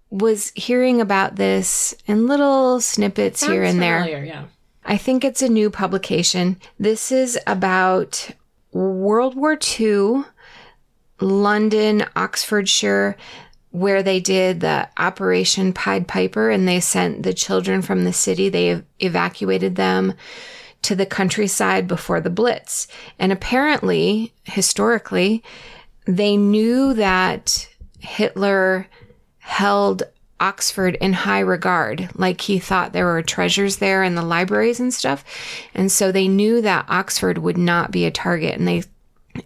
was hearing about this in little snippets here Sounds and there. familiar, Yeah. I think it's a new publication. This is about World War II, London, Oxfordshire, where they did the Operation Pied Piper and they sent the children from the city, they ev- evacuated them to the countryside before the Blitz. And apparently, historically, they knew that Hitler held Oxford in high regard. Like he thought there were treasures there in the libraries and stuff. And so they knew that Oxford would not be a target and they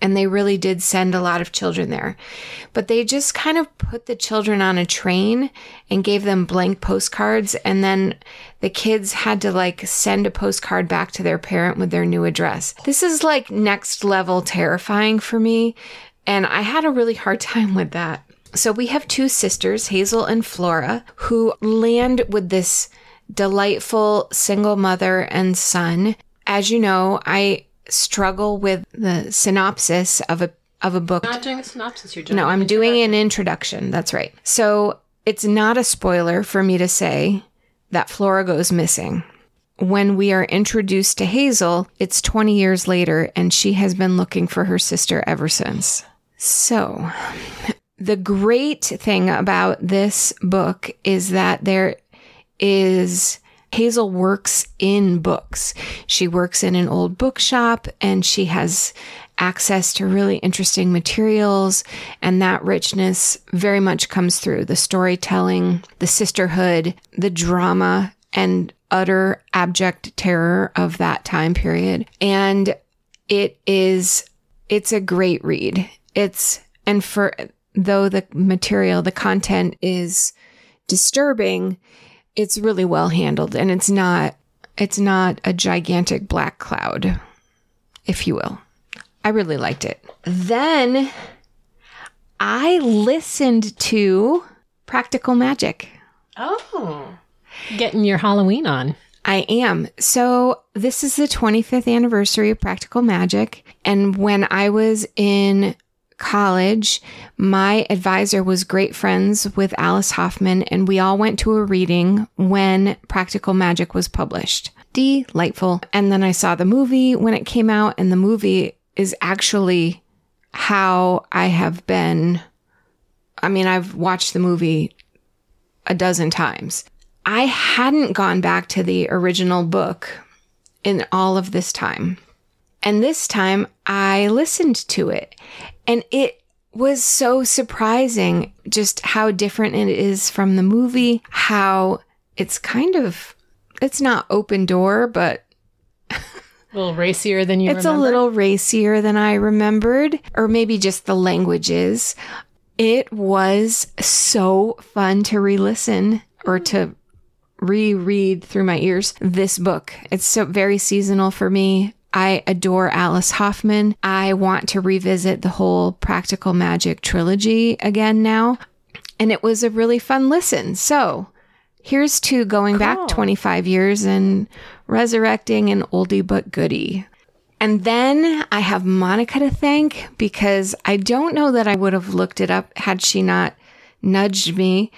and they really did send a lot of children there. But they just kind of put the children on a train and gave them blank postcards and then the kids had to like send a postcard back to their parent with their new address. This is like next level terrifying for me and I had a really hard time with that. So we have two sisters, Hazel and Flora, who land with this delightful single mother and son. As you know, I struggle with the synopsis of a of a book. Not doing a synopsis. You're doing No, I'm doing an introduction. That's right. So it's not a spoiler for me to say that Flora goes missing. When we are introduced to Hazel, it's 20 years later, and she has been looking for her sister ever since. So, the great thing about this book is that there is Hazel works in books. She works in an old bookshop and she has access to really interesting materials. And that richness very much comes through the storytelling, the sisterhood, the drama, and utter abject terror of that time period. And it is, it's a great read. It's, and for, though the material, the content is disturbing, it's really well handled and it's not, it's not a gigantic black cloud, if you will. I really liked it. Then I listened to Practical Magic. Oh. Getting your Halloween on. I am. So, this is the 25th anniversary of Practical Magic. And when I was in college, my advisor was great friends with Alice Hoffman, and we all went to a reading when Practical Magic was published. Delightful. And then I saw the movie when it came out, and the movie is actually how I have been. I mean, I've watched the movie a dozen times. I hadn't gone back to the original book in all of this time. And this time I listened to it and it was so surprising just how different it is from the movie, how it's kind of, it's not open door, but A little racier than you it's remember. a little racier than I remembered, or maybe just the languages. It was so fun to re listen or to reread through my ears this book. It's so very seasonal for me. I adore Alice Hoffman. I want to revisit the whole Practical Magic trilogy again now. And it was a really fun listen. So here's to going back 25 years and resurrecting an oldie but goodie. And then I have Monica to thank because I don't know that I would have looked it up had she not nudged me.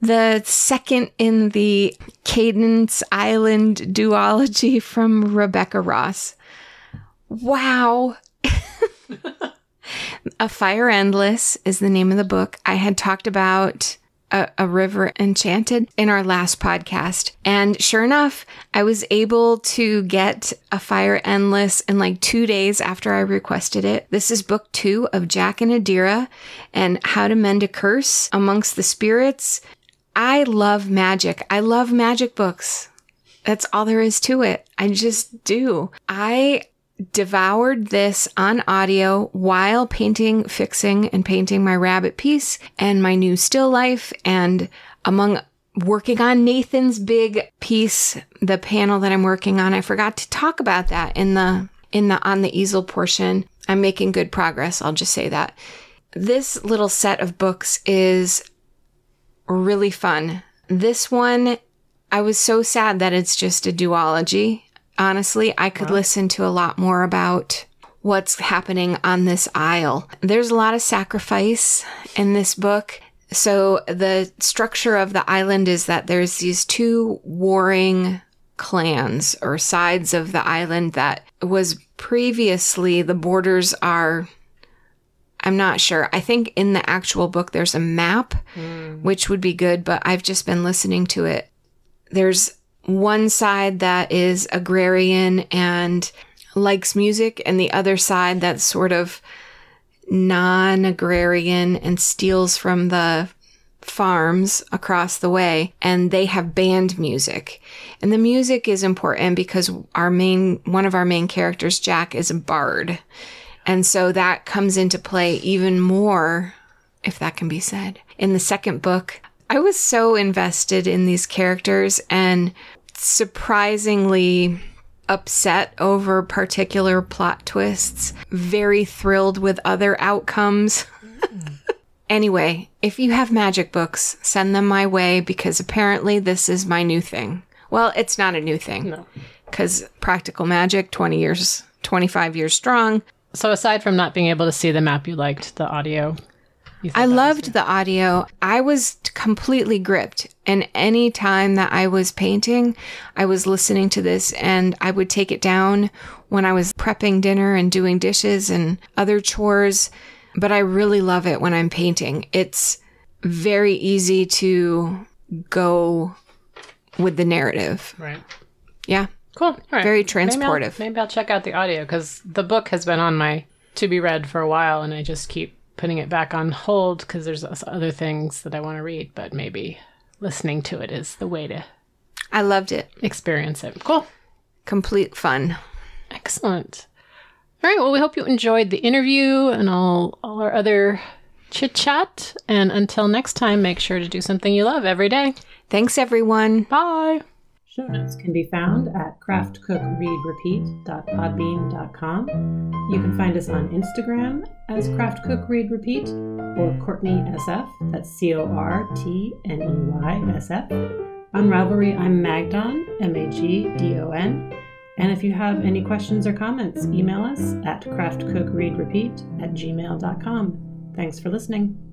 The second in the Cadence Island duology from Rebecca Ross. Wow. A Fire Endless is the name of the book. I had talked about a, a River Enchanted in our last podcast. And sure enough, I was able to get A Fire Endless in like two days after I requested it. This is book two of Jack and Adaira and How to Mend a Curse Amongst the Spirits. I love magic. I love magic books. That's all there is to it. I just do. I devoured this on audio while painting, fixing, and painting my rabbit piece and my new still life. And among working on Nathan's big piece, the panel that I'm working on, I forgot to talk about that in the in the on the easel portion. I'm making good progress. I'll just say that. This little set of books is really fun. This one, I was so sad that it's just a duology. Honestly, I could listen to a lot more about what's happening on this isle. There's a lot of sacrifice in this book. So the structure of the island is that there's these two warring clans or sides of the island that was previously the borders are I'm not sure. I think in the actual book there's a map, hmm. which would be good, but I've just been listening to it. There's one side that is agrarian and likes music, and the other side that's sort of non agrarian and steals from the farms across the way and they have band music and the music is important because our main one of our main characters jack is a bard and so that comes into play even more, if that can be said. In the second book, I was so invested in these characters and surprisingly upset over particular plot twists, very thrilled with other outcomes. anyway, if you have magic books, send them my way because apparently this is my new thing. Well, it's not a new thing. No. Because practical magic, 20 years, 25 years strong, So aside from not being able to see the map, you liked the audio. I loved the audio. I was completely gripped. And any time that I was painting, I was listening to this and I would take it down when I was prepping dinner and doing dishes and other chores. But I really love it when I'm painting. It's very easy to go with the narrative. Right. Yeah. Cool. All right. Very Maybe I'll- transportive. Maybe I'll, check out the audio because the book has been on my to be read for a while, and I just keep putting it back on hold because there's other things that I want to read. But maybe listening to it is the way to I loved it. experience it. Cool. Complete fun. Excellent. All right. Well, we hope you enjoyed the interview and all all our other chit chat. And until next time, make sure to do something you love every day. Thanks, everyone. Bye. Show notes can be found at craftcookreadrepeat.podbean.com. You can find us on Instagram as Craft Cook Read Repeat or Cortney SF. That's C O R T N E Y S F. On Ravelry, I'm Magdon, M A G D O N. And if you have any questions or comments, email us at craftcookreadrepeat at gmail.com. Thanks for listening.